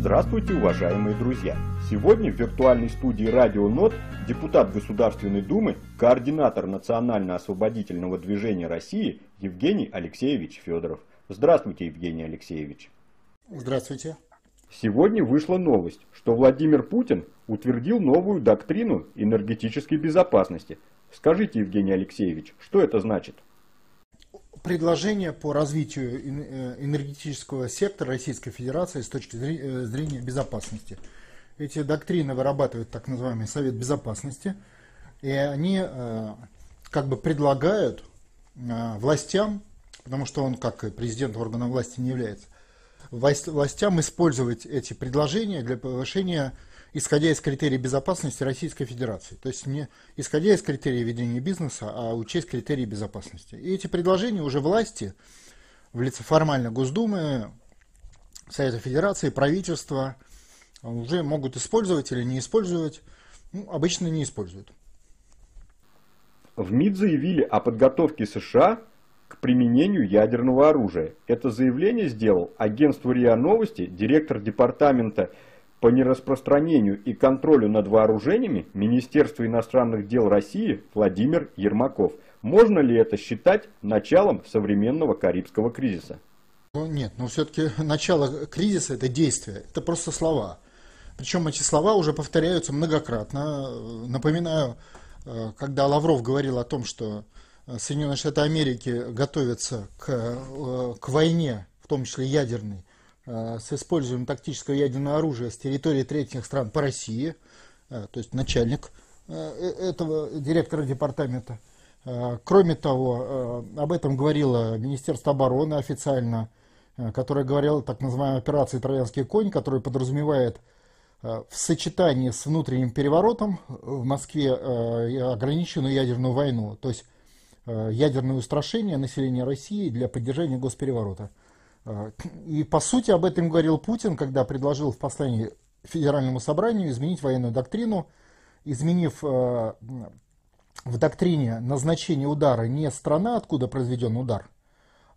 Здравствуйте, уважаемые друзья! Сегодня в виртуальной студии Радио НОТ депутат Государственной Думы, координатор Национально-освободительного движения России Евгений Алексеевич Федоров. Здравствуйте, Евгений Алексеевич! Здравствуйте! Сегодня вышла новость, что Владимир Путин утвердил новую доктрину энергетической безопасности. Скажите, Евгений Алексеевич, что это значит? Предложение по развитию э, энергетического сектора Российской Федерации с точки э, зрения безопасности. Эти доктрины вырабатывает так называемый Совет Безопасности, и они э, как бы предлагают властям, потому что он как президент органа власти не является, властям использовать эти предложения для повышения исходя из критерий безопасности Российской Федерации. То есть не исходя из критерий ведения бизнеса, а учесть критерии безопасности. И эти предложения уже власти в лице формально Госдумы, Совета Федерации, правительства уже могут использовать или не использовать. Ну, обычно не используют. В МИД заявили о подготовке США к применению ядерного оружия. Это заявление сделал агентству РИА Новости директор департамента по нераспространению и контролю над вооружениями Министерства иностранных дел России Владимир Ермаков. Можно ли это считать началом современного Карибского кризиса? Ну, нет, но все-таки начало кризиса – это действие, это просто слова. Причем эти слова уже повторяются многократно. Напоминаю, э, когда Лавров говорил о том, что э, Соединенные Штаты Америки готовятся к, э, к войне, в том числе ядерной, с использованием тактического ядерного оружия с территории третьих стран по России, э, то есть начальник э, этого директора департамента. Кроме того, об этом говорило Министерство обороны официально, которое говорило так называемой операции «Троянский конь», которая подразумевает в сочетании с внутренним переворотом в Москве ограниченную ядерную войну, то есть ядерное устрашение населения России для поддержания госпереворота. А, и по сути об этом говорил Путин, когда предложил в послании Федеральному собранию изменить военную доктрину, изменив а, в доктрине назначение удара не страна, откуда произведен удар,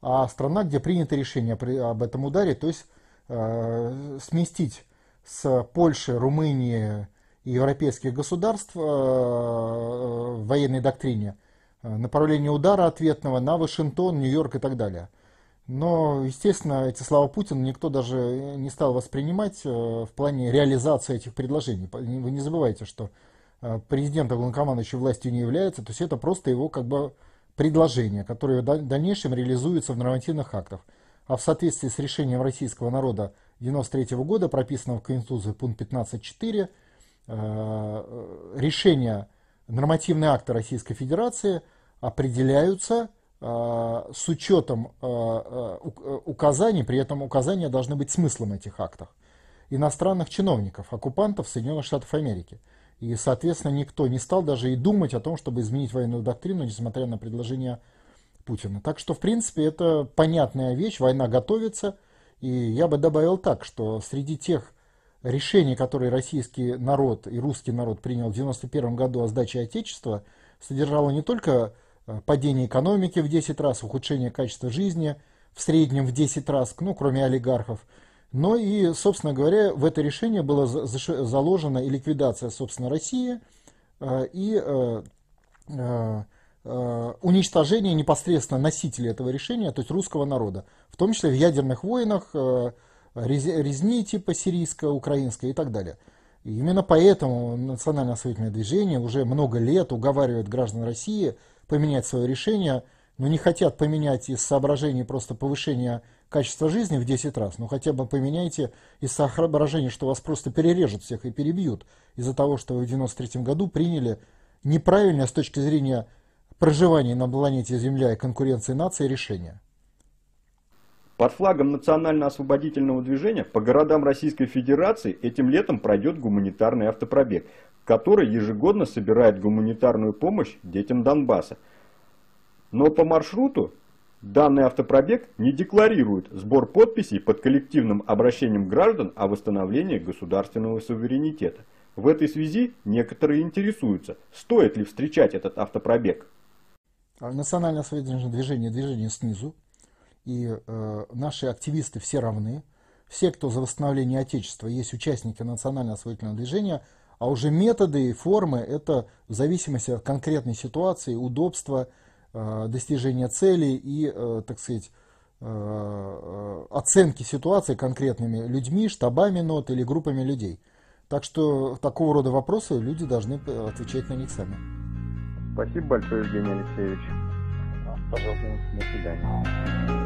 а страна, где принято решение об этом ударе, то есть а, сместить с Польши, Румынии и европейских государств в военной доктрине направление удара ответного на Вашингтон, Нью-Йорк и так далее – но, естественно, эти слова Путина никто даже не стал воспринимать э, в плане реализации этих предложений. Вы не забывайте, что э, президентом главнокомандующей властью не является, то есть это просто его как бы предложение, которое в дальнейшем реализуется в нормативных актах. А в соответствии с решением российского народа 1993 года, прописанного в Конституции пункт 15.4, э, решения нормативные акты Российской Федерации определяются с учетом э, э, указаний, при этом указания должны быть смыслом этих актов, иностранных чиновников, оккупантов Соединенных Штатов Америки. И, соответственно, никто не стал даже и думать о том, чтобы изменить военную доктрину, несмотря на предложение Путина. Так что, в принципе, это понятная вещь, война готовится. И я бы добавил так, что среди тех решений, которые российский народ и русский народ принял в 1991 году о сдаче Отечества, содержало не только Э, падение экономики в 10 раз, ухудшение качества жизни в среднем в 10 раз, ну, кроме олигархов. Но и, собственно говоря, в это решение была заложена и ликвидация, собственно, России, э, и э, уничтожение непосредственно носителей этого решения, то есть русского народа, в том числе в ядерных войнах, резни типа сирийская, украинская и так далее. И именно поэтому национальное освободительное движение уже много лет уговаривает граждан России поменять свое решение, но не хотят поменять из соображений просто повышения качества жизни в 10 раз, но хотя бы поменяйте из соображений, что вас просто перережут всех и перебьют из-за того, что вы в 93 году приняли неправильное с точки зрения проживания на планете Земля и конкуренции наций решение. Под флагом национально-освободительного движения по городам Российской Федерации этим летом пройдет гуманитарный автопробег, который ежегодно собирает гуманитарную помощь детям Донбасса. Но по маршруту данный автопробег не декларирует сбор подписей под коллективным обращением граждан о восстановлении государственного суверенитета. В этой связи некоторые интересуются, стоит ли встречать этот автопробег. Национальное освободительное движение, движение снизу, и э, наши активисты все равны. все, кто за восстановление Отечества, есть участники национального освоительного движения, а уже методы и формы – это в зависимости от конкретной ситуации, удобства, э, достижения цели и, э, так сказать, э, оценки ситуации конкретными людьми, штабами нот или группами людей. Так что такого рода вопросы люди должны отвечать на них сами. Спасибо большое, Евгений Алексеевич. Пожалуйста, до свидания.